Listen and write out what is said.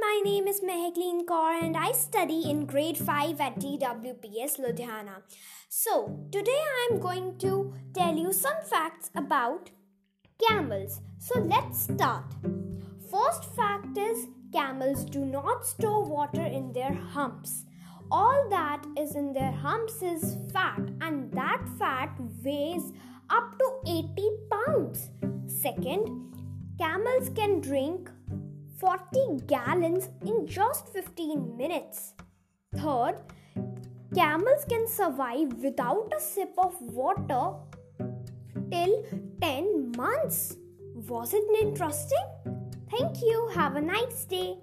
my name is Mehekleen Kaur and I study in grade 5 at DWPS Ludhiana. So, today I'm going to tell you some facts about camels. So, let's start. First fact is camels do not store water in their humps. All that is in their humps is fat, and that fat weighs up to 80 pounds. Second, camels can drink 40 gallons in just 15 minutes. Third, camels can survive without a sip of water till 10 months. Was it interesting? Thank you. Have a nice day.